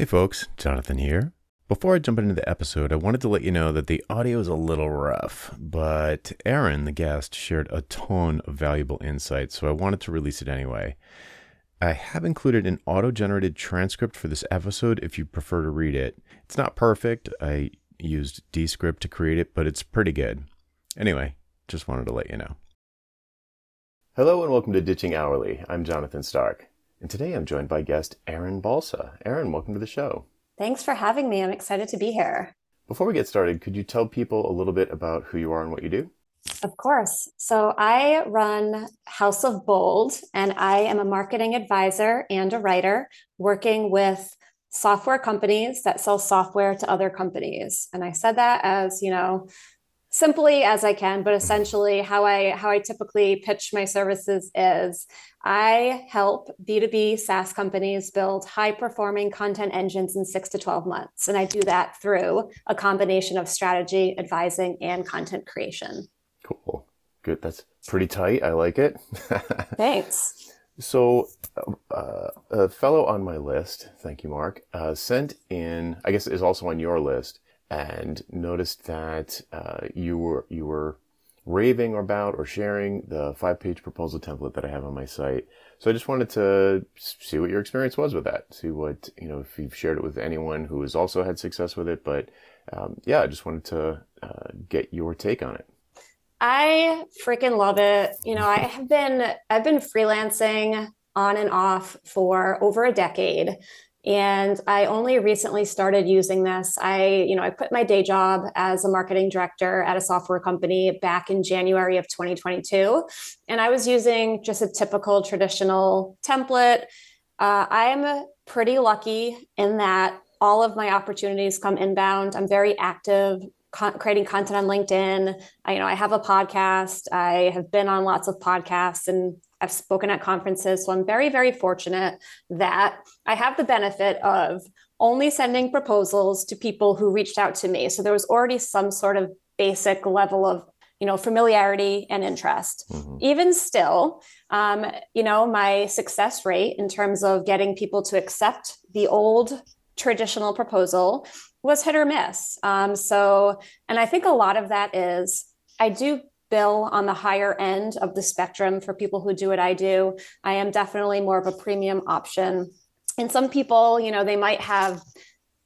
Hey folks, Jonathan here. Before I jump into the episode, I wanted to let you know that the audio is a little rough, but Erin, the guest, shared a ton of valuable insights, so I wanted to release it anyway. I have included an auto generated transcript for this episode if you prefer to read it. It's not perfect, I used Descript to create it, but it's pretty good. Anyway, just wanted to let you know. Hello and welcome to Ditching Hourly. I'm Jonathan Stark, and today I'm joined by guest Erin Balsa. Aaron, welcome to the show. Thanks for having me. I'm excited to be here. Before we get started, could you tell people a little bit about who you are and what you do? Of course. So I run House of Bold, and I am a marketing advisor and a writer working with software companies that sell software to other companies. And I said that as, you know, simply as I can, but essentially how I how I typically pitch my services is I help B2B SaaS companies build high performing content engines in 6 to 12 months and I do that through a combination of strategy, advising and content creation. Cool. Good. That's pretty tight. I like it. Thanks. So, uh, a fellow on my list, thank you, Mark, uh, sent in, I guess is also on your list, and noticed that uh, you were you were raving about or sharing the five page proposal template that I have on my site. So I just wanted to see what your experience was with that. See what you know if you've shared it with anyone who has also had success with it. But um, yeah, I just wanted to uh, get your take on it. I freaking love it. You know, I have been I've been freelancing on and off for over a decade and i only recently started using this. I you know i quit my day job as a marketing director at a software company back in january of 2022 and i was using just a typical traditional template. Uh, i'm pretty lucky in that all of my opportunities come inbound. I'm very active con- creating content on linkedin. I, you know i have a podcast. I have been on lots of podcasts and I've spoken at conferences. So I'm very, very fortunate that I have the benefit of only sending proposals to people who reached out to me. So there was already some sort of basic level of you know familiarity and interest mm-hmm. even still um, you know my success rate in terms of getting people to accept the old traditional proposal was hit or miss um, so and i think a lot of that is i do bill on the higher end of the spectrum for people who do what I do. I am definitely more of a premium option. And some people, you know, they might have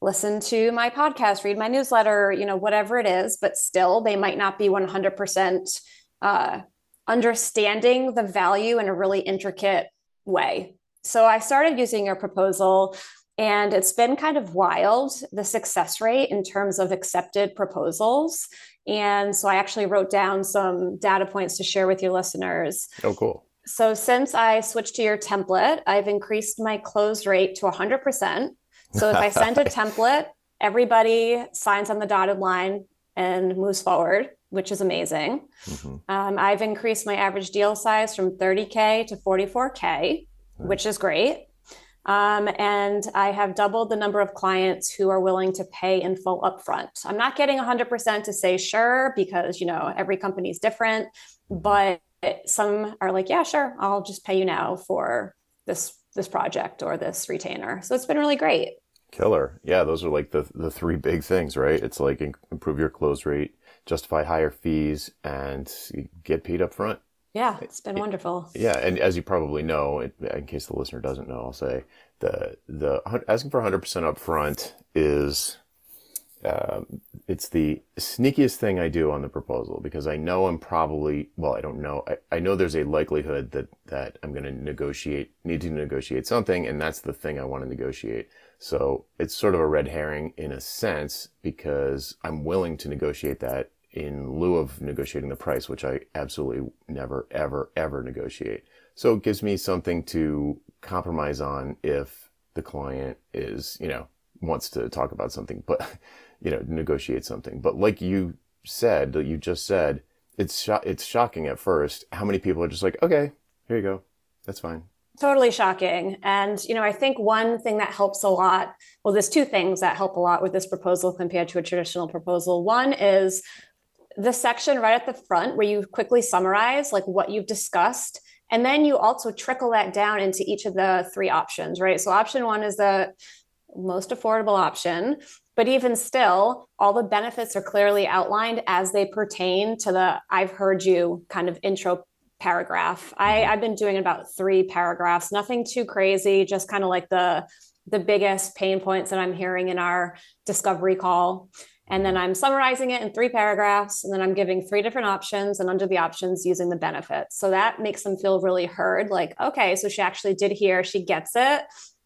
listened to my podcast, read my newsletter, you know, whatever it is, but still they might not be 100% uh, understanding the value in a really intricate way. So I started using your proposal and it's been kind of wild the success rate in terms of accepted proposals. And so I actually wrote down some data points to share with your listeners. Oh, cool. So since I switched to your template, I've increased my close rate to 100%. So if I send a template, everybody signs on the dotted line and moves forward, which is amazing. Mm-hmm. Um, I've increased my average deal size from 30K to 44K, nice. which is great. Um, and I have doubled the number of clients who are willing to pay in full upfront. I'm not getting 100% to say sure because you know every company is different, but some are like, yeah, sure, I'll just pay you now for this this project or this retainer. So it's been really great. Killer. Yeah, those are like the the three big things, right? It's like improve your close rate, justify higher fees, and get paid up front. Yeah, it's been wonderful. Yeah, and as you probably know, in case the listener doesn't know, I'll say the the asking for 100% upfront is um, it's the sneakiest thing I do on the proposal because I know I'm probably well I don't know I, I know there's a likelihood that that I'm going to negotiate need to negotiate something and that's the thing I want to negotiate so it's sort of a red herring in a sense because I'm willing to negotiate that in lieu of negotiating the price, which I absolutely never, ever, ever negotiate. So it gives me something to compromise on if the client is, you know, wants to talk about something, but, you know, negotiate something. But like you said, that you just said, it's sho- it's shocking at first how many people are just like, okay, here you go, that's fine. Totally shocking. And, you know, I think one thing that helps a lot, well, there's two things that help a lot with this proposal compared to a traditional proposal. One is the section right at the front where you quickly summarize like what you've discussed and then you also trickle that down into each of the three options right so option one is the most affordable option. But even still, all the benefits are clearly outlined as they pertain to the I've heard you kind of intro paragraph. I, mm-hmm. I've been doing about three paragraphs, nothing too crazy, just kind of like the the biggest pain points that I'm hearing in our discovery call. And then I'm summarizing it in three paragraphs, and then I'm giving three different options, and under the options, using the benefits. So that makes them feel really heard like, okay, so she actually did hear, she gets it.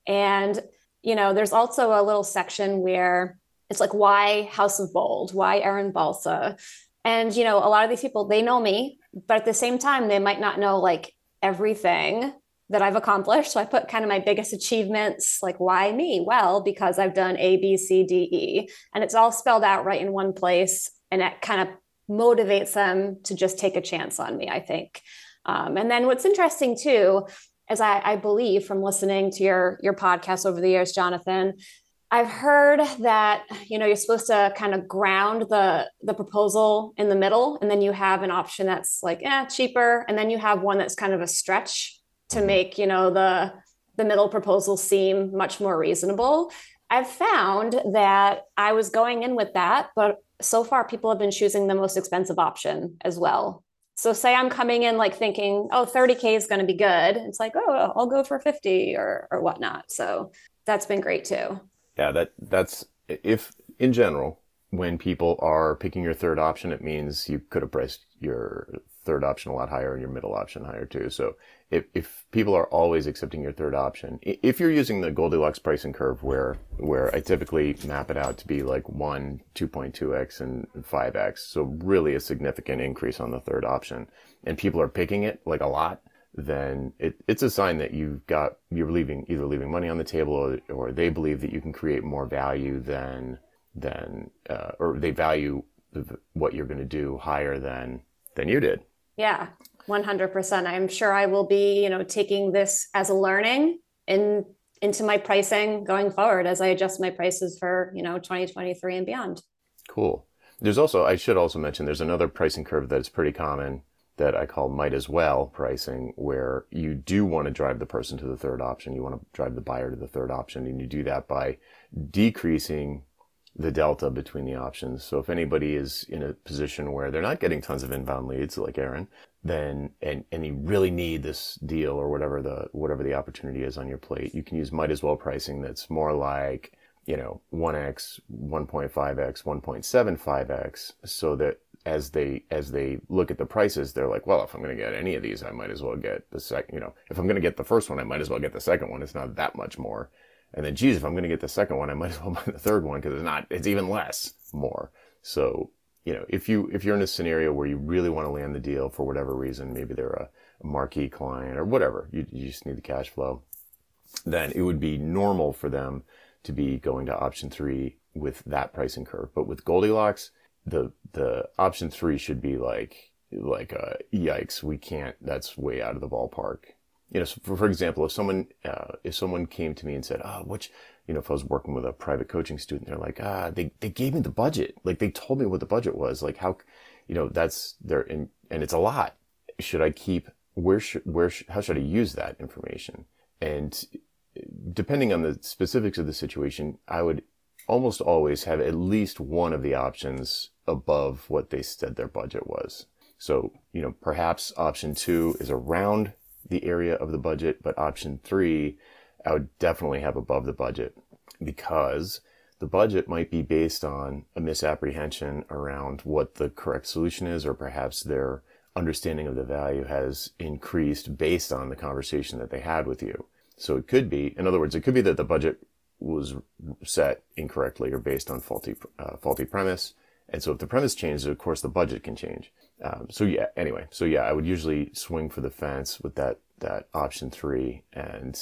And, you know, there's also a little section where it's like, why House of Bold? Why Erin Balsa? And, you know, a lot of these people, they know me, but at the same time, they might not know like everything that I've accomplished. So I put kind of my biggest achievements, like why me? Well, because I've done A, B, C, D, E, and it's all spelled out right in one place. And it kind of motivates them to just take a chance on me, I think. Um, and then what's interesting too, as I, I believe from listening to your your podcast over the years, Jonathan, I've heard that you know you're supposed to kind of ground the the proposal in the middle, and then you have an option that's like eh, cheaper, and then you have one that's kind of a stretch to make you know the the middle proposal seem much more reasonable. I've found that I was going in with that, but so far people have been choosing the most expensive option as well. So say I'm coming in like thinking, oh, 30K is going to be good. It's like, oh, I'll go for 50 or or whatnot. So that's been great too. Yeah, that that's if in general, when people are picking your third option, it means you could have priced your third option a lot higher and your middle option higher too. So if, if people are always accepting your third option, if you're using the Goldilocks pricing curve where, where I typically map it out to be like one, 2.2x and 5x. So really a significant increase on the third option and people are picking it like a lot, then it, it's a sign that you've got, you're leaving, either leaving money on the table or, or they believe that you can create more value than, than, uh, or they value what you're going to do higher than, than you did. Yeah, 100%. I'm sure I will be, you know, taking this as a learning in into my pricing going forward as I adjust my prices for, you know, 2023 and beyond. Cool. There's also I should also mention there's another pricing curve that's pretty common that I call might as well pricing, where you do want to drive the person to the third option. You want to drive the buyer to the third option, and you do that by decreasing the delta between the options. So if anybody is in a position where they're not getting tons of inbound leads, like Erin, then and and you really need this deal or whatever the whatever the opportunity is on your plate, you can use might as well pricing that's more like you know 1x, 1.5x, 1.75x, so that as they as they look at the prices, they're like, well, if I'm going to get any of these, I might as well get the second. You know, if I'm going to get the first one, I might as well get the second one. It's not that much more. And then, geez, if I'm going to get the second one, I might as well buy the third one because it's not, it's even less more. So, you know, if you, if you're in a scenario where you really want to land the deal for whatever reason, maybe they're a, a marquee client or whatever, you, you just need the cash flow, then it would be normal for them to be going to option three with that pricing curve. But with Goldilocks, the, the option three should be like, like, uh, yikes, we can't, that's way out of the ballpark you know, for, for example, if someone, uh, if someone came to me and said, oh, which, you know, if I was working with a private coaching student, they're like, ah, they, they gave me the budget. Like they told me what the budget was. Like how, you know, that's there and, and it's a lot. Should I keep, where should, where, sh- how should I use that information? And depending on the specifics of the situation, I would almost always have at least one of the options above what they said their budget was. So, you know, perhaps option two is around the area of the budget, but option three, I would definitely have above the budget because the budget might be based on a misapprehension around what the correct solution is, or perhaps their understanding of the value has increased based on the conversation that they had with you. So it could be, in other words, it could be that the budget was set incorrectly or based on faulty, uh, faulty premise. And so if the premise changes, of course, the budget can change. Um, so yeah, anyway, so yeah, I would usually swing for the fence with that, that option three. And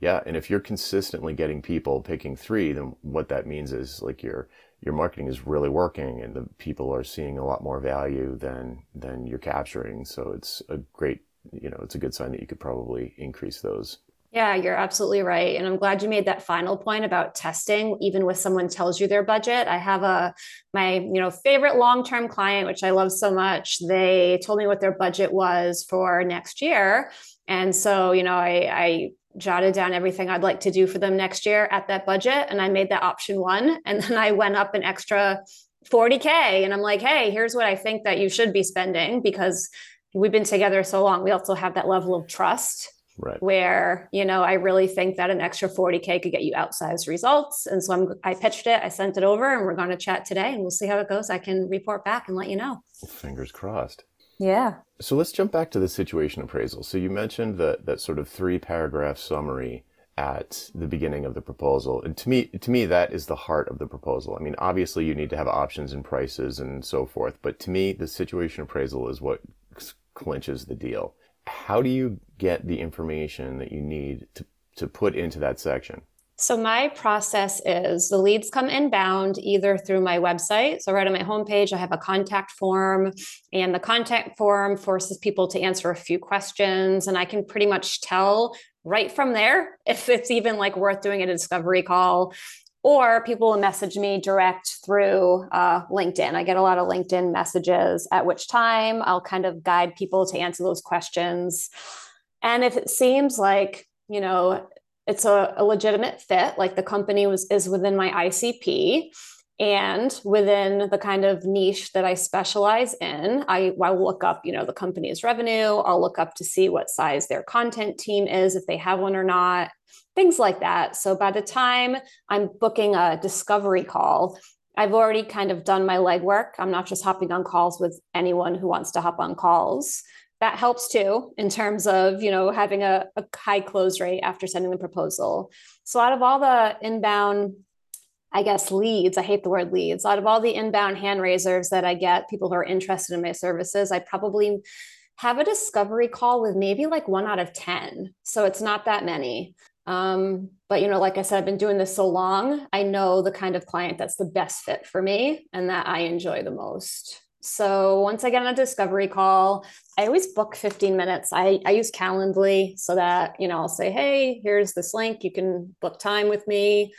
yeah, and if you're consistently getting people picking three, then what that means is like your, your marketing is really working and the people are seeing a lot more value than, than you're capturing. So it's a great, you know, it's a good sign that you could probably increase those yeah, you're absolutely right. And I'm glad you made that final point about testing, even with someone tells you their budget. I have a my, you know, favorite long-term client, which I love so much. They told me what their budget was for next year. And so, you know, I, I jotted down everything I'd like to do for them next year at that budget. And I made that option one. And then I went up an extra 40K. And I'm like, hey, here's what I think that you should be spending because we've been together so long. We also have that level of trust. Right. Where, you know, I really think that an extra 40K could get you outsized results. And so I'm, I pitched it, I sent it over, and we're going to chat today and we'll see how it goes. I can report back and let you know. Fingers crossed. Yeah. So let's jump back to the situation appraisal. So you mentioned that that sort of three paragraph summary at the beginning of the proposal. And to me, to me, that is the heart of the proposal. I mean, obviously you need to have options and prices and so forth, but to me, the situation appraisal is what clinches the deal. How do you get the information that you need to, to put into that section? So my process is the leads come inbound either through my website. So right on my homepage, I have a contact form, and the contact form forces people to answer a few questions, and I can pretty much tell right from there if it's even like worth doing a discovery call. Or people will message me direct through uh, LinkedIn. I get a lot of LinkedIn messages, at which time I'll kind of guide people to answer those questions. And if it seems like, you know, it's a, a legitimate fit like the company was is within my icp and within the kind of niche that i specialize in i will look up you know the company's revenue i'll look up to see what size their content team is if they have one or not things like that. So by the time i'm booking a discovery call i've already kind of done my legwork. I'm not just hopping on calls with anyone who wants to hop on calls that helps too in terms of you know having a, a high close rate after sending the proposal so out of all the inbound I guess leads, I hate the word leads. Out of all the inbound hand raisers that I get, people who are interested in my services, I probably have a discovery call with maybe like one out of 10. So it's not that many. Um, but, you know, like I said, I've been doing this so long, I know the kind of client that's the best fit for me and that I enjoy the most. So once I get on a discovery call, I always book 15 minutes. I, I use Calendly so that, you know, I'll say, hey, here's this link. You can book time with me.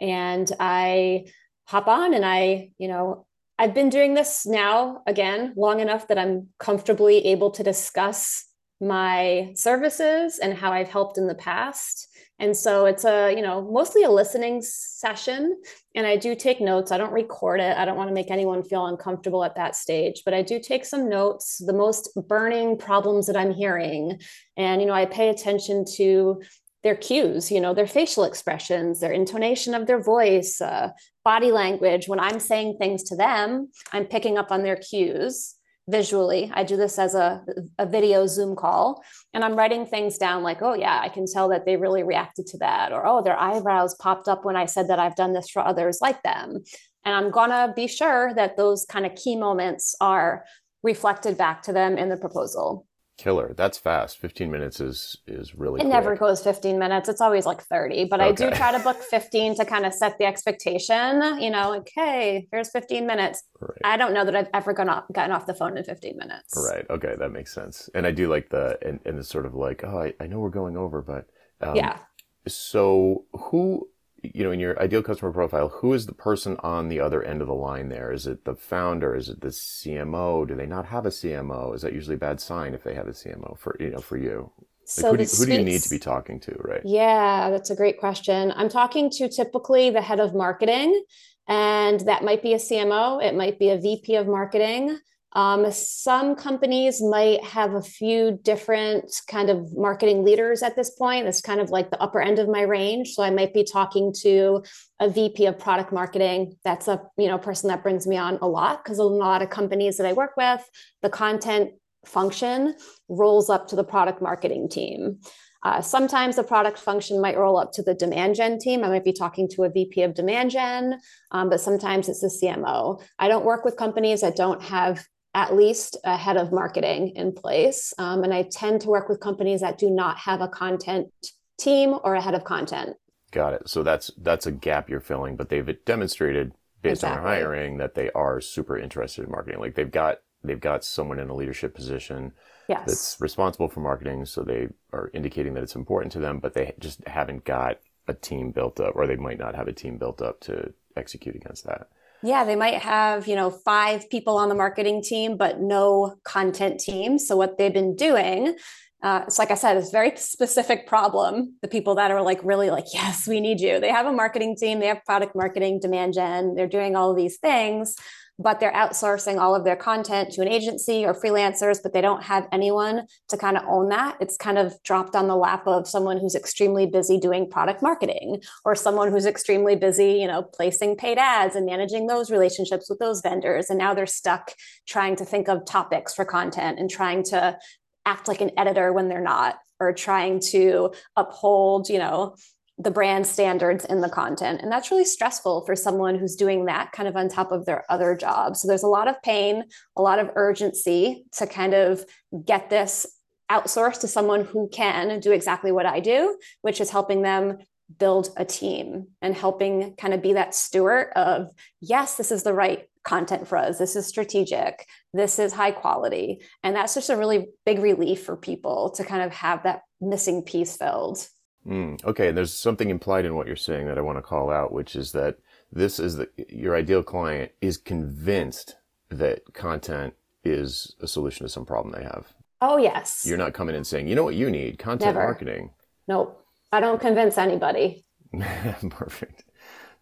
And I hop on and I, you know, I've been doing this now again long enough that I'm comfortably able to discuss my services and how I've helped in the past. And so it's a, you know, mostly a listening session. And I do take notes. I don't record it. I don't want to make anyone feel uncomfortable at that stage, but I do take some notes, the most burning problems that I'm hearing. And, you know, I pay attention to their cues, you know, their facial expressions, their intonation of their voice, uh, body language. When I'm saying things to them, I'm picking up on their cues visually. I do this as a, a video Zoom call and I'm writing things down like, oh, yeah, I can tell that they really reacted to that. Or, oh, their eyebrows popped up when I said that I've done this for others like them. And I'm going to be sure that those kind of key moments are reflected back to them in the proposal killer. That's fast. 15 minutes is is really it quick. never goes 15 minutes. It's always like 30 but okay. i do try to book 15 to kind of set the expectation you know like hey here's 15 minutes. Right. i don't know that i've ever gone off, gotten off the phone in 15 minutes. Right. Okay. That makes sense. And i do like the and, and it's sort of like oh I, I know we're going over but um, yeah. so who you know, in your ideal customer profile, who is the person on the other end of the line there? Is it the founder? Is it the CMO? Do they not have a CMO? Is that usually a bad sign if they have a CMO for, you know, for you? So like who, do who do you need to be talking to, right? Yeah, that's a great question. I'm talking to typically the head of marketing, and that might be a CMO, it might be a VP of marketing. Um, some companies might have a few different kind of marketing leaders at this point. It's kind of like the upper end of my range. So I might be talking to a VP of product marketing. That's a you know person that brings me on a lot because a lot of companies that I work with, the content function rolls up to the product marketing team. Uh, sometimes the product function might roll up to the demand gen team. I might be talking to a VP of demand gen, um, but sometimes it's a CMO. I don't work with companies that don't have at least a head of marketing in place. Um, and I tend to work with companies that do not have a content team or a head of content. Got it. So that's that's a gap you're filling, but they've demonstrated based exactly. on hiring that they are super interested in marketing. Like they've got they've got someone in a leadership position yes. that's responsible for marketing, so they are indicating that it's important to them, but they just haven't got a team built up, or they might not have a team built up to execute against that. Yeah, they might have, you know, five people on the marketing team, but no content team. So what they've been doing uh, it's like I said, it's a very specific problem. The people that are like really like, yes, we need you. They have a marketing team, they have product marketing, demand gen, they're doing all these things, but they're outsourcing all of their content to an agency or freelancers, but they don't have anyone to kind of own that. It's kind of dropped on the lap of someone who's extremely busy doing product marketing or someone who's extremely busy, you know, placing paid ads and managing those relationships with those vendors. And now they're stuck trying to think of topics for content and trying to act like an editor when they're not or trying to uphold you know the brand standards in the content and that's really stressful for someone who's doing that kind of on top of their other job so there's a lot of pain a lot of urgency to kind of get this outsourced to someone who can do exactly what i do which is helping them build a team and helping kind of be that steward of yes this is the right content for us. This is strategic. This is high quality. And that's just a really big relief for people to kind of have that missing piece filled. Mm, okay. And there's something implied in what you're saying that I want to call out, which is that this is the, your ideal client is convinced that content is a solution to some problem they have. Oh, yes. You're not coming in saying, you know what you need? Content Never. marketing. Nope. I don't convince anybody. Perfect.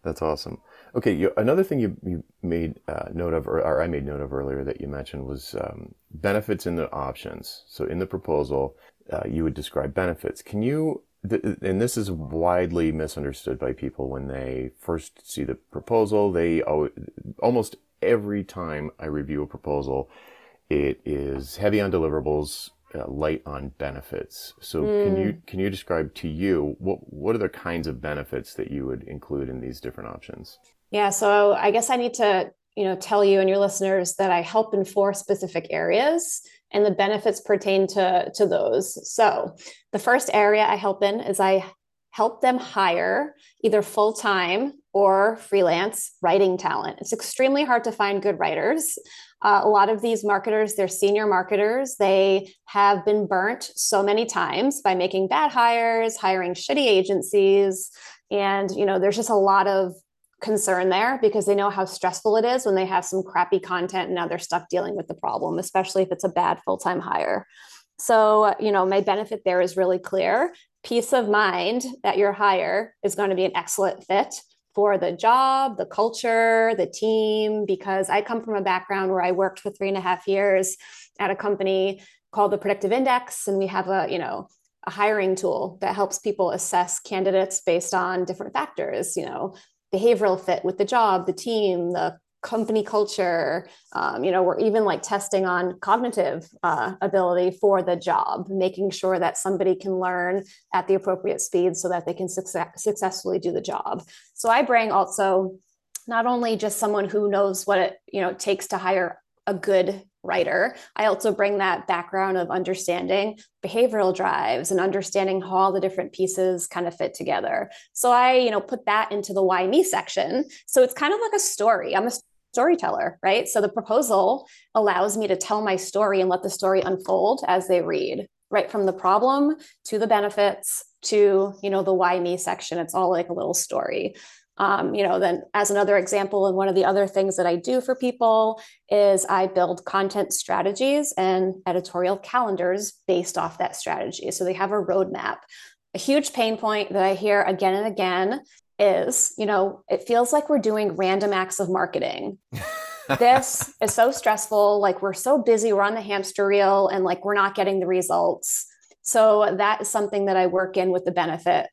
That's awesome. Okay, you, another thing you, you made uh, note of, or, or, I made note of earlier that you mentioned was um, benefits in the options. So in the proposal, uh, you would describe benefits. Can you, th- and this is widely misunderstood by people when they first see the proposal. They almost every time I review a proposal, it is heavy on deliverables, uh, light on benefits. So mm. can you can you describe to you what what are the kinds of benefits that you would include in these different options? Yeah, so I guess I need to, you know, tell you and your listeners that I help in four specific areas and the benefits pertain to to those. So, the first area I help in is I help them hire either full-time or freelance writing talent. It's extremely hard to find good writers. Uh, a lot of these marketers, they're senior marketers. They have been burnt so many times by making bad hires, hiring shitty agencies, and you know, there's just a lot of concern there because they know how stressful it is when they have some crappy content and now they're stuck dealing with the problem, especially if it's a bad full time hire. So, you know, my benefit there is really clear. Peace of mind that your hire is going to be an excellent fit for the job, the culture, the team, because I come from a background where I worked for three and a half years at a company called the Predictive Index. And we have a, you know, a hiring tool that helps people assess candidates based on different factors, you know, behavioral fit with the job, the team, the company culture. Um, you know, we're even like testing on cognitive uh, ability for the job, making sure that somebody can learn at the appropriate speed so that they can success- successfully do the job. So I bring also not only just someone who knows what it you know takes to hire a good writer. I also bring that background of understanding behavioral drives and understanding how all the different pieces kind of fit together. So I, you know, put that into the why me section. So it's kind of like a story. I'm a storyteller, right? So the proposal allows me to tell my story and let the story unfold as they read, right from the problem to the benefits to, you know, the why me section. It's all like a little story. Um, you know, then as another example, and one of the other things that I do for people is I build content strategies and editorial calendars based off that strategy. So they have a roadmap. A huge pain point that I hear again and again is, you know, it feels like we're doing random acts of marketing. this is so stressful. Like we're so busy, we're on the hamster wheel, and like we're not getting the results. So that is something that I work in with the benefit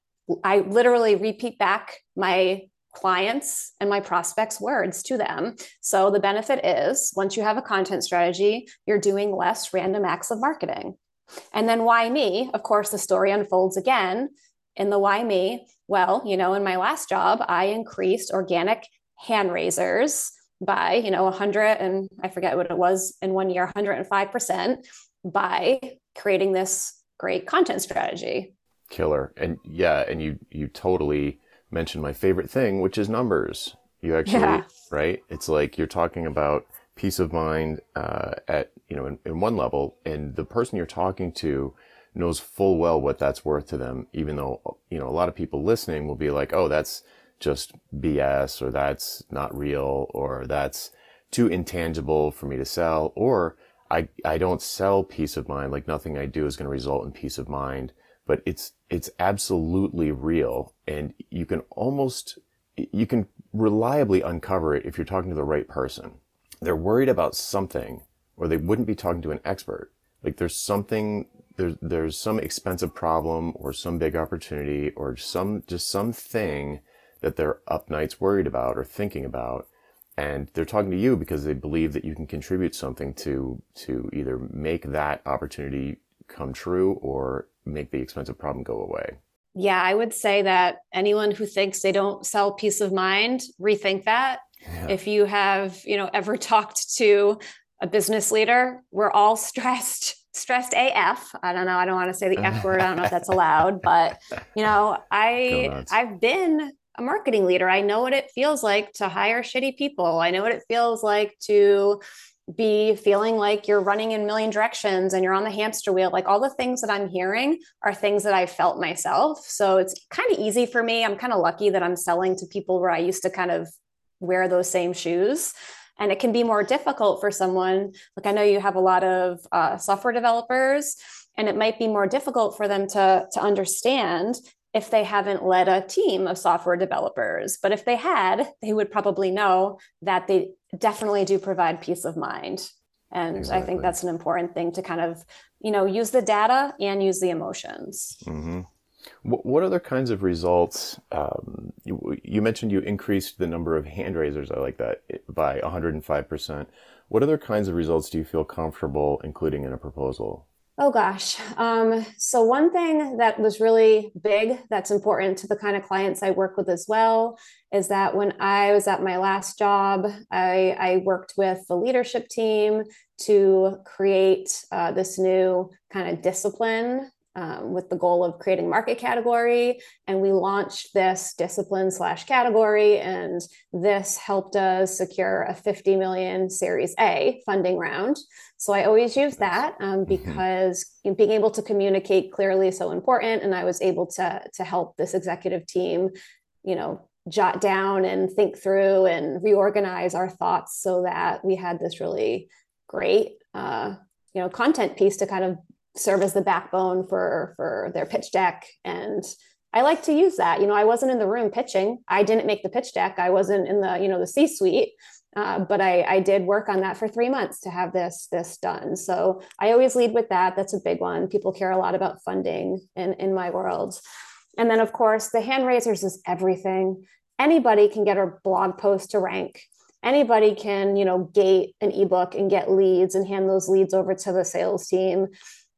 I literally repeat back my clients and my prospects words to them. So the benefit is once you have a content strategy, you're doing less random acts of marketing. And then why me? Of course, the story unfolds again in the why me. Well, you know, in my last job, I increased organic hand raisers by, you know, 100 and I forget what it was in one year, 105% by creating this great content strategy. Killer. And yeah, and you you totally mentioned my favorite thing, which is numbers. You actually, yeah. right? It's like you're talking about peace of mind uh, at, you know, in, in one level, and the person you're talking to knows full well what that's worth to them, even though, you know, a lot of people listening will be like, oh, that's just BS, or that's not real, or that's too intangible for me to sell, or I, I don't sell peace of mind. Like nothing I do is going to result in peace of mind, but it's, it's absolutely real. And you can almost, you can reliably uncover it if you're talking to the right person. They're worried about something or they wouldn't be talking to an expert. Like there's something, there's, there's some expensive problem or some big opportunity or some, just something that they're up nights worried about or thinking about and they're talking to you because they believe that you can contribute something to to either make that opportunity come true or make the expensive problem go away. Yeah, I would say that anyone who thinks they don't sell peace of mind, rethink that. Yeah. If you have, you know, ever talked to a business leader, we're all stressed, stressed AF. I don't know, I don't want to say the F word. I don't know if that's allowed, but you know, I I've been a marketing leader. I know what it feels like to hire shitty people. I know what it feels like to be feeling like you're running in a million directions and you're on the hamster wheel. Like all the things that I'm hearing are things that I felt myself. So it's kind of easy for me. I'm kind of lucky that I'm selling to people where I used to kind of wear those same shoes. And it can be more difficult for someone. Like I know you have a lot of uh, software developers, and it might be more difficult for them to, to understand if they haven't led a team of software developers. But if they had, they would probably know that they definitely do provide peace of mind. And exactly. I think that's an important thing to kind of, you know, use the data and use the emotions. Mm-hmm. What other kinds of results? Um, you, you, mentioned you increased the number of hand raisers. I like that by 105%. What other kinds of results do you feel comfortable including in a proposal? Oh gosh. Um, so, one thing that was really big that's important to the kind of clients I work with as well is that when I was at my last job, I, I worked with the leadership team to create uh, this new kind of discipline um, with the goal of creating market category. And we launched this discipline slash category, and this helped us secure a 50 million Series A funding round. So I always use that um, mm-hmm. because mm-hmm. being able to communicate clearly is so important. And I was able to to help this executive team, you know, jot down and think through and reorganize our thoughts so that we had this really great uh, you know content piece to kind of serve as the backbone for for their pitch deck and I like to use that. You know, I wasn't in the room pitching. I didn't make the pitch deck. I wasn't in the, you know, the C-suite. Uh, but I, I did work on that for three months to have this this done. So I always lead with that. That's a big one. People care a lot about funding in, in my world. And then of course the hand raisers is everything. Anybody can get a blog post to rank. Anybody can, you know, gate an ebook and get leads and hand those leads over to the sales team.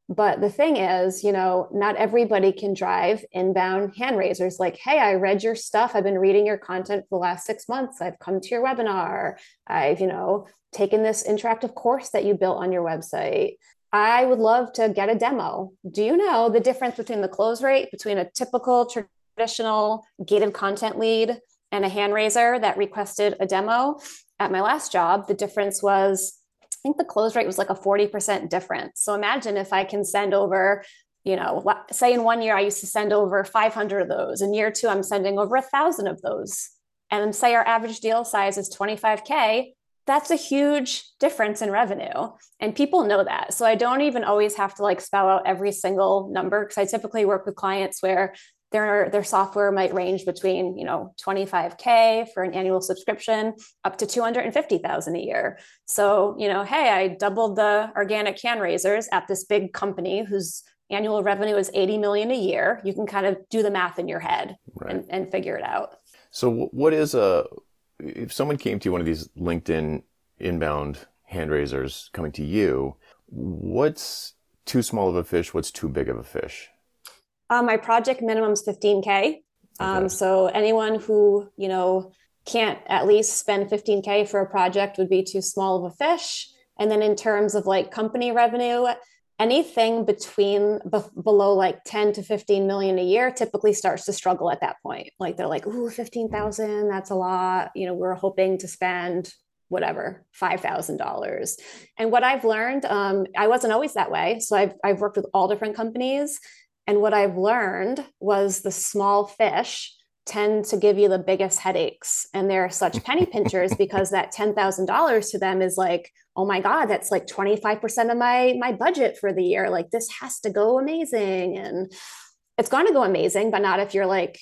But the thing is, you know, not everybody can drive inbound hand raisers like, hey, I read your stuff. I've been reading your content for the last six months. I've come to your webinar. I've, you know, taken this interactive course that you built on your website. I would love to get a demo. Do you know the difference between the close rate between a typical traditional gated content lead and a hand raiser that requested a demo? At my last job, the difference was think the close rate was like a 40% difference. So imagine if I can send over, you know, say in one year I used to send over 500 of those. In year two, I'm sending over a thousand of those. And say our average deal size is 25K, that's a huge difference in revenue. And people know that. So I don't even always have to like spell out every single number because I typically work with clients where their their software might range between you know 25k for an annual subscription up to 250,000 a year. So you know, hey, I doubled the organic hand raisers at this big company whose annual revenue is 80 million a year. You can kind of do the math in your head right. and, and figure it out. So what is a if someone came to you one of these LinkedIn inbound hand raisers coming to you, what's too small of a fish? What's too big of a fish? Uh, my project minimum is 15K. Um, okay. So anyone who, you know, can't at least spend 15K for a project would be too small of a fish. And then in terms of like company revenue, anything between b- below like 10 to 15 million a year typically starts to struggle at that point. Like they're like, ooh, 15,000, that's a lot. You know, we're hoping to spend whatever $5000 and what i've learned um, i wasn't always that way so I've, I've worked with all different companies and what I've learned was the small fish tend to give you the biggest headaches. And they're such penny pinchers because that $10,000 to them is like oh my god that's like 25% of my my budget for the year. Like this has to go amazing. And it's going to go amazing but not if you're like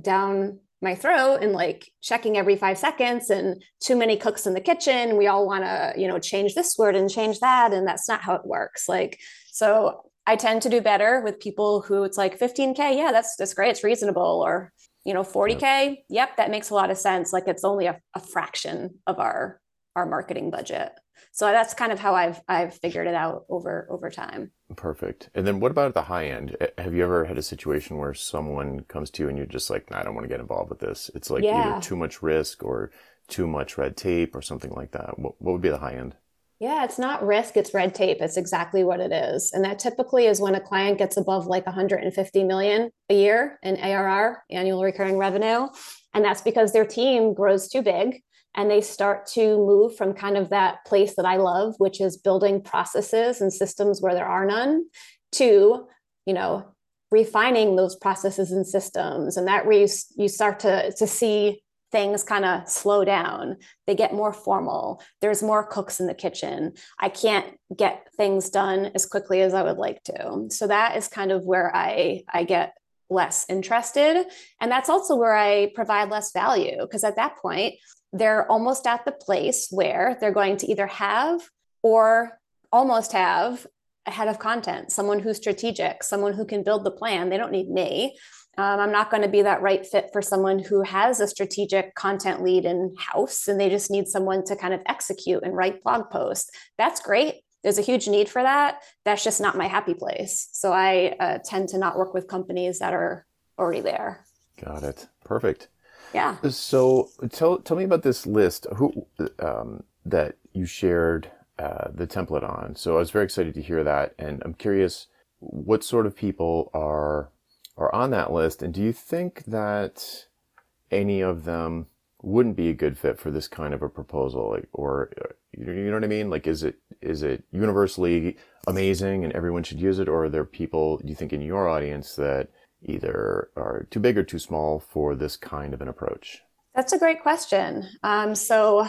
down my throat and like checking every 5 seconds and too many cooks in the kitchen. We all want to you know change this word and change that and that's not how it works. Like so I tend to do better with people who it's like 15k yeah that's that's great it's reasonable or you know 40k yep, yep that makes a lot of sense like it's only a, a fraction of our our marketing budget. So that's kind of how i've i've figured it out over over time. Perfect. And then what about the high end? Have you ever had a situation where someone comes to you and you're just like nah, i don't want to get involved with this it's like yeah. either too much risk or too much red tape or something like that? What, what would be the high end yeah, it's not risk, it's red tape. It's exactly what it is. And that typically is when a client gets above like 150 million a year in ARR, annual recurring revenue. And that's because their team grows too big and they start to move from kind of that place that I love, which is building processes and systems where there are none, to, you know, refining those processes and systems. And that where you, you start to, to see things kind of slow down. They get more formal. There's more cooks in the kitchen. I can't get things done as quickly as I would like to. So that is kind of where I I get less interested and that's also where I provide less value because at that point they're almost at the place where they're going to either have or almost have a head of content, someone who's strategic, someone who can build the plan. They don't need me. Um, I'm not going to be that right fit for someone who has a strategic content lead in house and they just need someone to kind of execute and write blog posts. That's great. There's a huge need for that. That's just not my happy place. So I uh, tend to not work with companies that are already there. Got it. Perfect. Yeah. So tell tell me about this list who um, that you shared uh, the template on. So I was very excited to hear that, and I'm curious what sort of people are are on that list. And do you think that any of them wouldn't be a good fit for this kind of a proposal? Like, or you know what I mean? Like, is it is it universally amazing and everyone should use it, or are there people you think in your audience that either are too big or too small for this kind of an approach? That's a great question. Um, so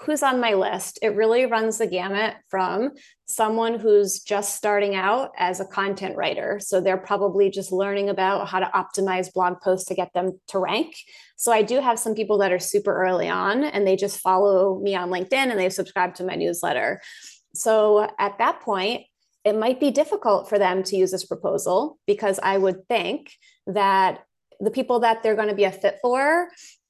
who's on my list, it really runs the gamut from someone who's just starting out as a content writer. So they're probably just learning about how to optimize blog posts to get them to rank. So I do have some people that are super early on and they just follow me on LinkedIn and they've subscribed to my newsletter. So at that point, it might be difficult for them to use this proposal because I would think that the people that they're going to be a fit for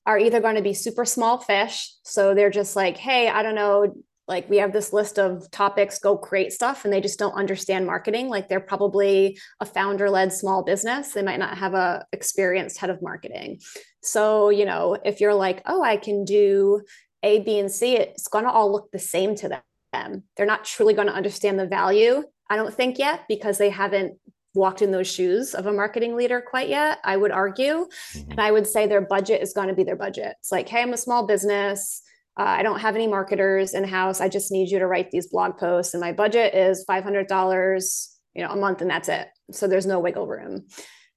are either going to be super small fish. So they're just like, hey, I don't know, like we have this list of topics, go create stuff. And they just don't understand marketing. Like they're probably a founder led small business. They might not have a experienced head of marketing. So, you know, if you're like, oh, I can do A, B, and C, it's going to all look the same to them. They're not truly going to understand the value I don't think yet because they haven't walked in those shoes of a marketing leader quite yet, I would argue. Mm-hmm. And I would say their budget is going to be their budget. It's like, hey, I'm a small business. Uh, I don't have any marketers in house. I just need you to write these blog posts, and my budget is five hundred dollars, you know, a month, and that's it. So there's no wiggle room.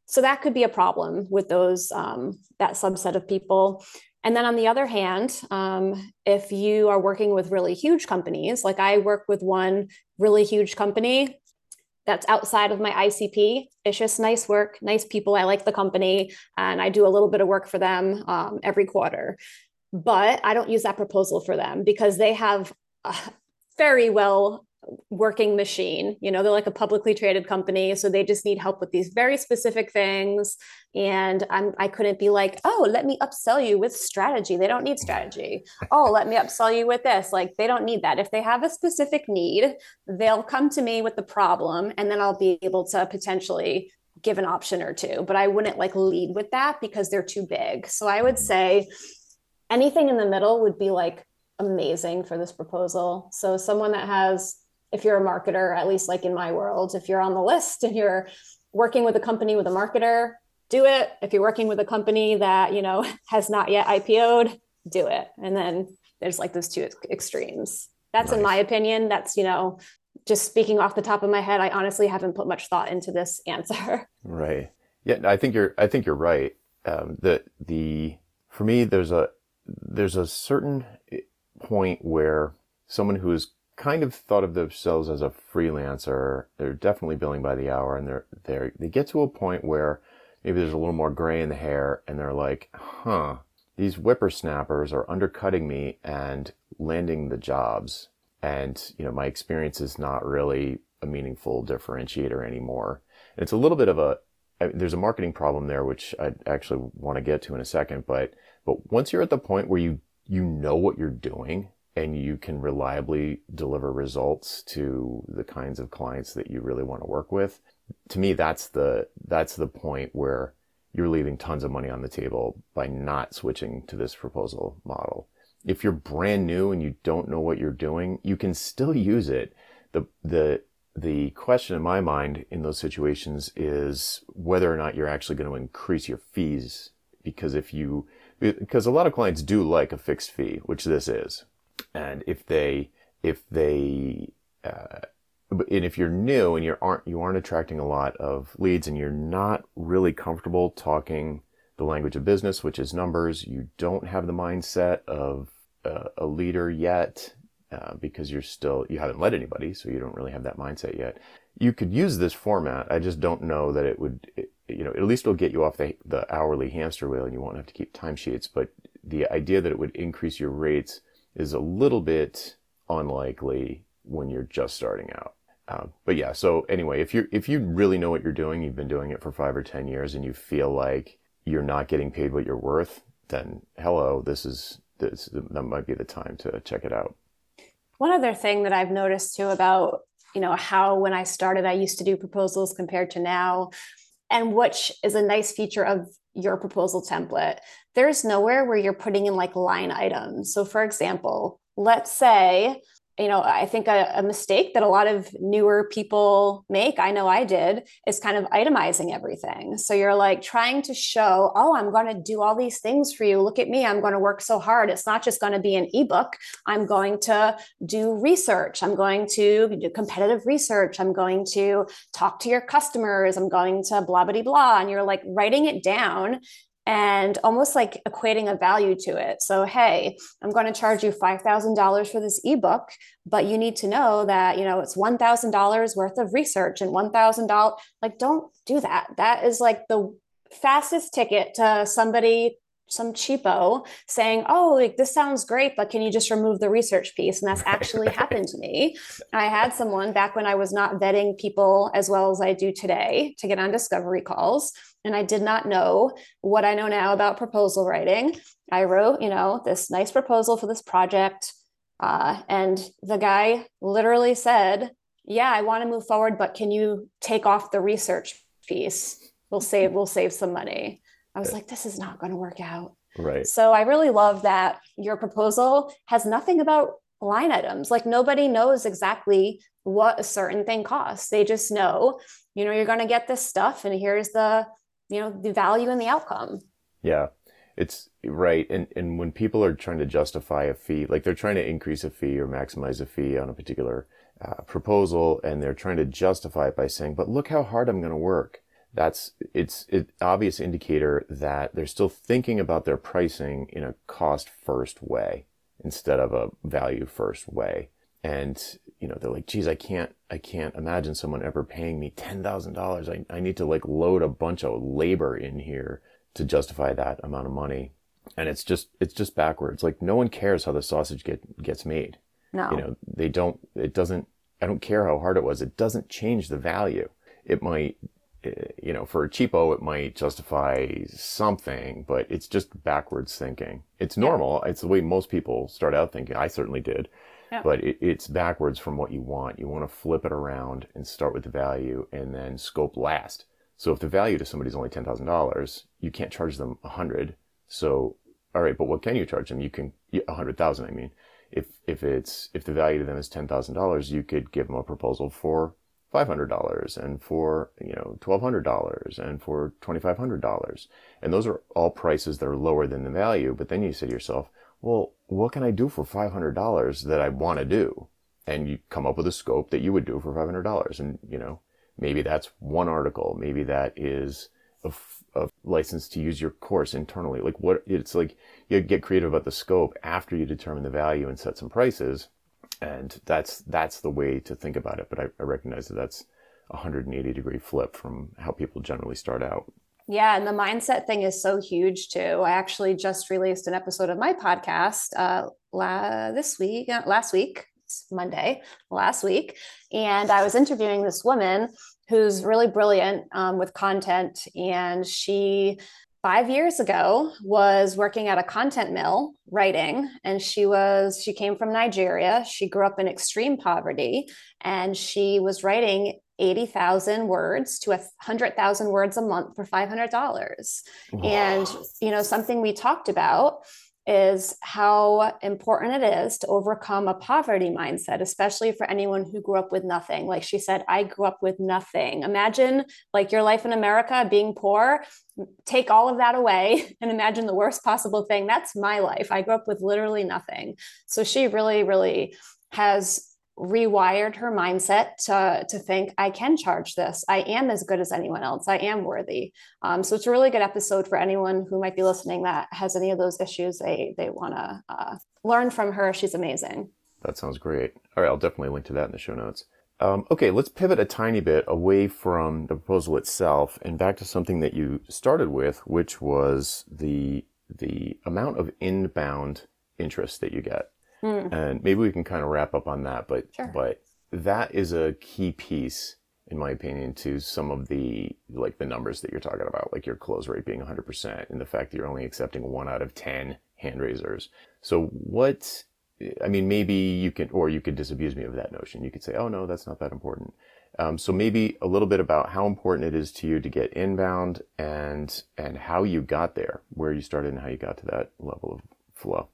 So that could be a problem with those um, that subset of people. And then on the other hand, um, if you are working with really huge companies, like I work with one really huge company that's outside of my ICP. It's just nice work, nice people. I like the company and I do a little bit of work for them um, every quarter. But I don't use that proposal for them because they have a very well working machine. You know, they're like a publicly traded company. So they just need help with these very specific things. And I'm, I couldn't be like, oh, let me upsell you with strategy. They don't need strategy. oh, let me upsell you with this. Like they don't need that. If they have a specific need, they'll come to me with the problem and then I'll be able to potentially give an option or two. But I wouldn't like lead with that because they're too big. So I would say anything in the middle would be like amazing for this proposal. So someone that has if you're a marketer, at least like in my world, if you're on the list and you're working with a company with a marketer, do it. If you're working with a company that, you know, has not yet IPO'd, do it. And then there's like those two extremes. That's nice. in my opinion. That's, you know, just speaking off the top of my head, I honestly haven't put much thought into this answer. Right. Yeah, I think you're I think you're right. um, the the for me there's a there's a certain point where someone who has kind of thought of themselves as a freelancer, they're definitely billing by the hour, and they're they they get to a point where maybe there's a little more gray in the hair, and they're like, huh, these whippersnappers are undercutting me and landing the jobs, and you know my experience is not really a meaningful differentiator anymore. And it's a little bit of a there's a marketing problem there, which I actually want to get to in a second. But but once you're at the point where you you know what you're doing and you can reliably deliver results to the kinds of clients that you really want to work with, to me that's the that's the point where you're leaving tons of money on the table by not switching to this proposal model. If you're brand new and you don't know what you're doing, you can still use it. The the the question in my mind in those situations is whether or not you're actually going to increase your fees. Because if you, because a lot of clients do like a fixed fee, which this is. And if they, if they, uh, and if you're new and you aren't, you aren't attracting a lot of leads and you're not really comfortable talking the language of business, which is numbers, you don't have the mindset of uh, a leader yet uh, because you're still you haven't led anybody, so you don't really have that mindset yet. You could use this format. I just don't know that it would. It, you know, at least it'll get you off the the hourly hamster wheel, and you won't have to keep timesheets. But the idea that it would increase your rates is a little bit unlikely when you're just starting out. Uh, but yeah, so anyway, if you if you really know what you're doing, you've been doing it for five or ten years, and you feel like you're not getting paid what you're worth, then hello, this is this that might be the time to check it out. One other thing that I've noticed too about, you know, how when I started, I used to do proposals compared to now, and which is a nice feature of your proposal template. There's nowhere where you're putting in like line items. So, for example, let's say you know, I think a, a, mistake that a lot of newer people make, I know I did, is kind of itemizing everything. So you're like trying to show, oh, I'm going to do all these things for you. Look at me. I'm going to work so hard. It's not just going to be an ebook. I'm going to do research. I'm going to do competitive research. I'm going to talk to your customers. I'm going to blah, blah, blah. And you're like writing it down and almost like equating a value to it. So, hey, I'm going to charge you $5,000 for this ebook, but you need to know that, you know, it's $1,000 worth of research and $1,000. Like, don't do that. That is like the fastest ticket to somebody some cheapo saying, "Oh, like, this sounds great, but can you just remove the research piece?" And that's actually happened to me. I had someone back when I was not vetting people as well as I do today to get on discovery calls, and I did not know what I know now about proposal writing. I wrote, you know, this nice proposal for this project, uh, and the guy literally said, "Yeah, I want to move forward, but can you take off the research piece? We'll save we'll save some money." I was like, this is not going to work out. Right. So I really love that your proposal has nothing about line items. Like nobody knows exactly what a certain thing costs. They just know, you know, you're going to get this stuff and here's the, you know, the value and the outcome. Yeah. It's right. And and when people are trying to justify a fee, like they're trying to increase a fee or maximize a fee on a particular uh, proposal and they're trying to justify it by saying, "But look how hard I'm going to work." that's it's an obvious indicator that they're still thinking about their pricing in a cost first way instead of a value first way. And, you know, they're like, geez, I can't, I can't imagine someone ever paying me $10,000. I, I need to like load a bunch of labor in here to justify that amount of money. And it's just, it's just backwards. Like no one cares how the sausage get, gets made. No. You know, they don't, it doesn't, I don't care how hard it was. It doesn't change the value. It might eh, you know, for a cheapo, it might justify something, but it's just backwards thinking. It's normal. It's the way most people start out thinking. I certainly did, yeah. but it, it's backwards from what you want. You want to flip it around and start with the value and then scope last. So if the value to somebody is only ten thousand dollars, you can't charge them a hundred. So, all right, but what can you charge them? You can a hundred thousand. I mean, if if it's if the value to them is ten thousand dollars, you could give them a proposal for $500 and for, you know, $1,200 and for $2,500. And those are all prices that are lower than the value. But then you say to yourself, well, what can I do for $500 that I want to do? And you come up with a scope that you would do for $500. And, you know, maybe that's one article. Maybe that is a, a license to use your course internally. Like what it's like you get creative about the scope after you determine the value and set some prices. And that's, that's the way to think about it. But I, I recognize that that's a 180 degree flip from how people generally start out. Yeah, and the mindset thing is so huge too. I actually just released an episode of my podcast uh, la- this week, uh, last week, Monday, last week, and I was interviewing this woman who's really brilliant um, with content, and she five years ago was working at a content mill writing and she was she came from nigeria she grew up in extreme poverty and she was writing 80,000 words to 100,000 words a month for $500. And, you know, something we talked about is how important it is to overcome a poverty mindset, especially for anyone who grew up with nothing. Like she said, I grew up with nothing. Imagine like your life in America being poor, take all of that away and imagine the worst possible thing. That's my life. I grew up with literally nothing. So she really, really has rewired her mindset to, to think I can charge this. I am as good as anyone else. I am worthy. Um, so it's a really good episode for anyone who might be listening that has any of those issues. They they want to uh, learn from her. She's amazing. That sounds great. All right, I'll definitely link to that in the show notes. Um, okay, let's pivot a tiny bit away from the proposal itself and back to something that you started with, which was the the amount of inbound interest that you get. Mm. And maybe we can kind of wrap up on that, but sure. but that is a key piece in my opinion to some of the like the numbers that you're talking about like your close rate being 100% and the fact that you're only accepting 1 out of 10 hand raisers. So what I mean maybe you can or you could disabuse me of that notion. You could say, "Oh no, that's not that important." Um, so maybe a little bit about how important it is to you to get inbound and and how you got there, where you started and how you got to that level of flow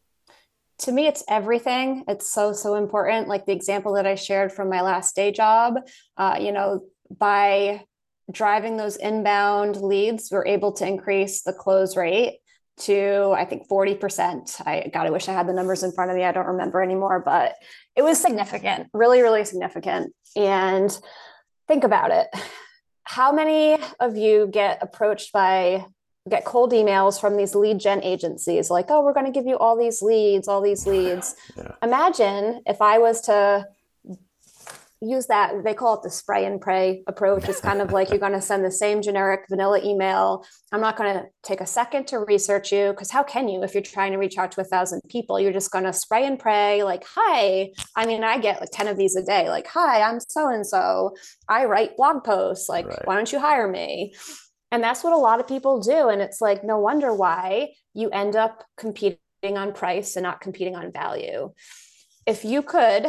to me it's everything. It's so so important. Like the example that i shared from my last day job uh, you know by driving those inbound leads we're able to increase the close rate to i think 40% i god i wish i had the numbers in front of me. I don't remember anymore but it was significant really really significant. And think about it. How many of you get approached by get cold emails from these lead gen agencies like oh we're going to give you all these leads all these leads. Yeah. imagine if i was to use that they call it the spray and pray approach. It's kind of like you're going to send the same generic vanilla email. I'm not going to take a second to research you because how can you if you're trying to reach out to a thousand people? You're just going to spray and pray like hi. I mean i get like 10 of these a day like hi i'm so and so. I write blog posts like right. why don't you hire me and that's what a lot of people do. And it's like, no wonder why you end up competing on price and not competing on value. If you could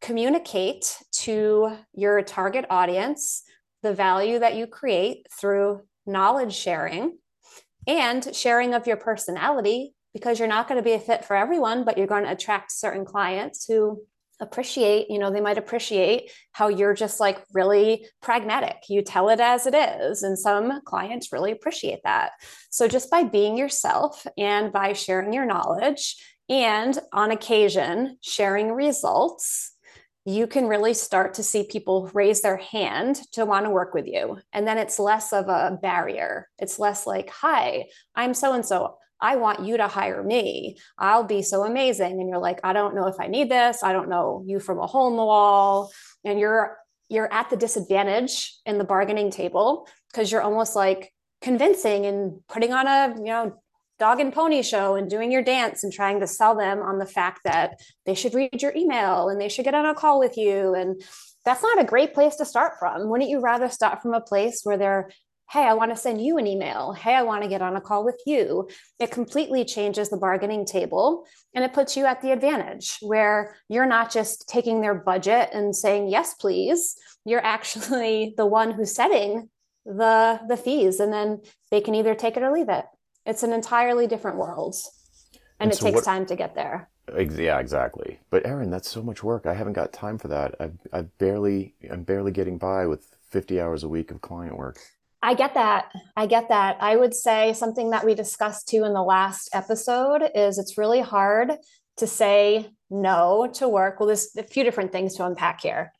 communicate to your target audience the value that you create through knowledge sharing and sharing of your personality, because you're not going to be a fit for everyone, but you're going to attract certain clients who appreciate you know they might appreciate how you're just like really pragmatic. You tell it as it is and some clients really appreciate that. So just by being yourself and by sharing your knowledge and on occasion sharing results you can really start to see people raise their hand to want to work with you. And then it's less of a barrier. It's less like hi i'm so and so I want you to hire me. I'll be so amazing. And you're like, I don't know if I need this. I don't know you from a hole in the wall. And you're you're at the disadvantage in the bargaining table because you're almost like convincing and putting on a, you know, dog and pony show and doing your dance and trying to sell them on the fact that they should read your email and they should get on a call with you. And that's not a great place to start from. Wouldn't you rather start from a place where they're Hey, I want to send you an email. Hey, I want to get on a call with you. It completely changes the bargaining table and it puts you at the advantage where you're not just taking their budget and saying, yes, please. You're actually the one who's setting the, the fees and then they can either take it or leave it. It's an entirely different world. And, and it so takes what, time to get there. Yeah, exactly. But Erin, that's so much work. I haven't got time for that. I've, I've barely, I'm barely getting by with 50 hours a week of client work. I get that. I get that. I would say something that we discussed too in the last episode is it's really hard to say no to work. Well, there's a few different things to unpack here.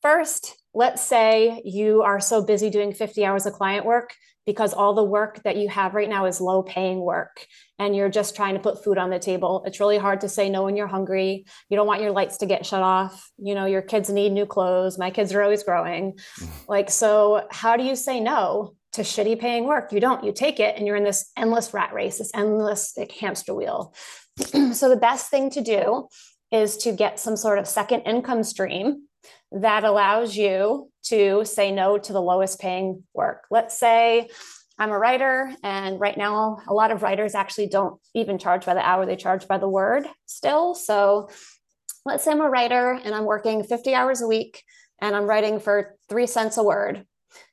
First, let's say you are so busy doing 50 hours of client work, because all the work that you have right now is low paying work and you're just trying to put food on the table. It's really hard to say no when you're hungry. You don't want your lights to get shut off. You know, your kids need new clothes. My kids are always growing. Mm. Like, so how do you say no to shitty paying work? You don't. You take it and you're in this endless rat race, this endless like, hamster wheel. so the best thing to do is to get some sort of second income stream that allows you to say no to the lowest paying work. Let's say I'm a writer, and right now, a lot of writers actually don't even charge by the hour, they charge by the word still. So let's say I'm a writer and I'm working 50 hours a week and I'm writing for three cents a word.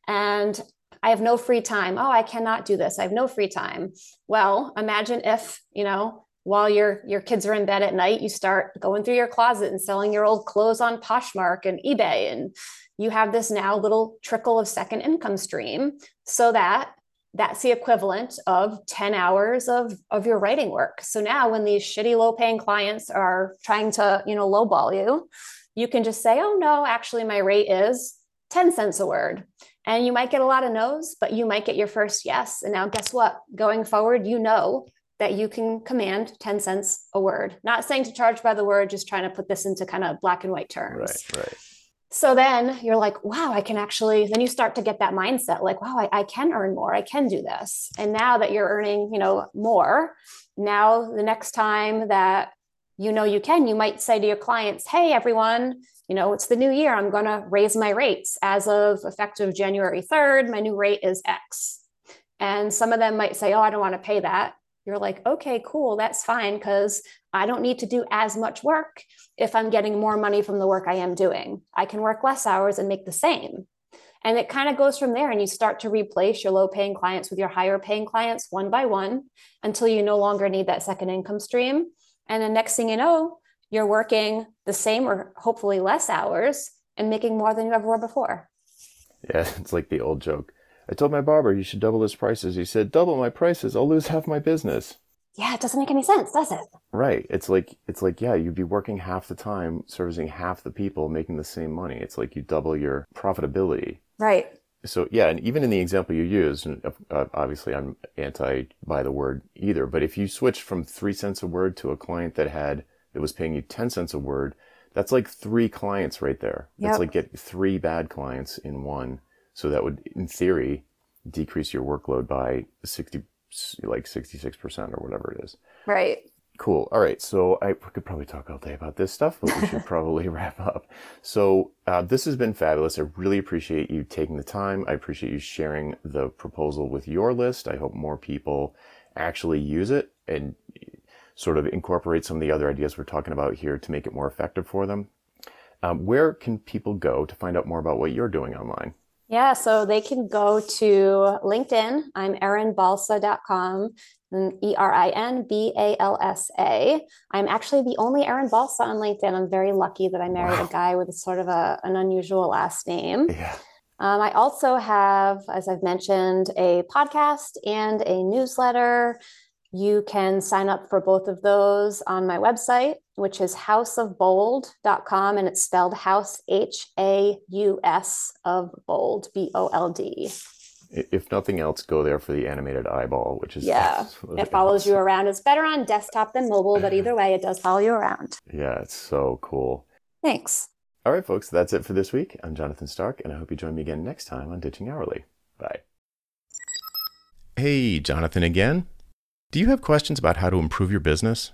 And I have no free time. Oh, I cannot do this. I have no free time. Well, imagine if, you know, while your your kids are in bed at night you start going through your closet and selling your old clothes on poshmark and ebay and you have this now little trickle of second income stream so that that's the equivalent of 10 hours of, of your writing work. So now when these shitty low paying clients are trying to you know lowball you you can just say oh no actually my rate is 10 cents a word. And you might get a lot of no's but you might get your first yes. And now guess what? Going forward you know that you can command 10 cents a word. Not saying to charge by the word, just trying to put this into kind of black and white terms. Right, right. So then you're like, wow, I can actually, then you start to get that mindset like, wow, I, I can earn more. I can do this. And now that you're earning, you know, more, now the next time that you know you can, you might say to your clients, hey, everyone, you know, it's the new year. I'm going to raise my rates as of effective January 3rd. My new rate is X. And some of them might say, oh, I don't want to pay that you're like, okay, cool, that's fine because I don't need to do as much work if I'm getting more money from the work I am doing. I can work less hours and make the same. And it kind of goes from there, and you start to replace your low paying clients with your higher paying clients one by one until you no longer need that second income stream. And the next thing you know, you're working the same or hopefully less hours and making more than you ever were before. Yeah, it's like the old joke I told my barber you should double his prices. He said, double my prices, I'll lose half my business. Yeah, it doesn't make any sense, does it? Right. It's like it's like yeah, you'd be working half the time, servicing half the people, making the same money. It's like you double your profitability. Right. So yeah, and even in the example you used, uh, obviously I'm anti by the word either. But if you switched from three cents a word to a client that had that was paying you ten cents a word, that's like three clients right there. Yep. That's like get three bad clients in one so that would, in theory, decrease your workload by 60, like 66% or whatever it is. Right. Cool. All right. So I could probably talk all day about this stuff, but we should probably wrap up. So uh, this has been fabulous. I really appreciate you taking the time. I appreciate you sharing the proposal with your list. I hope more people actually use it and sort of incorporate some of the other ideas we're talking about here to make it more effective for them. Um, where can people go to find out more about what you're doing online? Yeah, so they can go to LinkedIn. I'm erinbalsa.com, E R I N B A L S A. I'm actually the only Erin Balsa on LinkedIn. I'm very lucky that I married wow. a guy with a sort of a, an unusual last name. Yeah. Um, I also have, as I've mentioned, a podcast and a newsletter. You can sign up for both of those on my website, which is hausofbold.com, and it's spelled house, H A U S of bold, B O L D. If nothing else, go there for the animated eyeball, which is. Yeah, it follows you around. It's better on desktop than mobile, but either way, it does follow you around. Yeah, it's so cool. Thanks. All right, folks, that's it for this week. I'm Jonathan Stark, and I hope you join me again next time on Ditching Hourly. Bye. Hey, Jonathan again. Do you have questions about how to improve your business?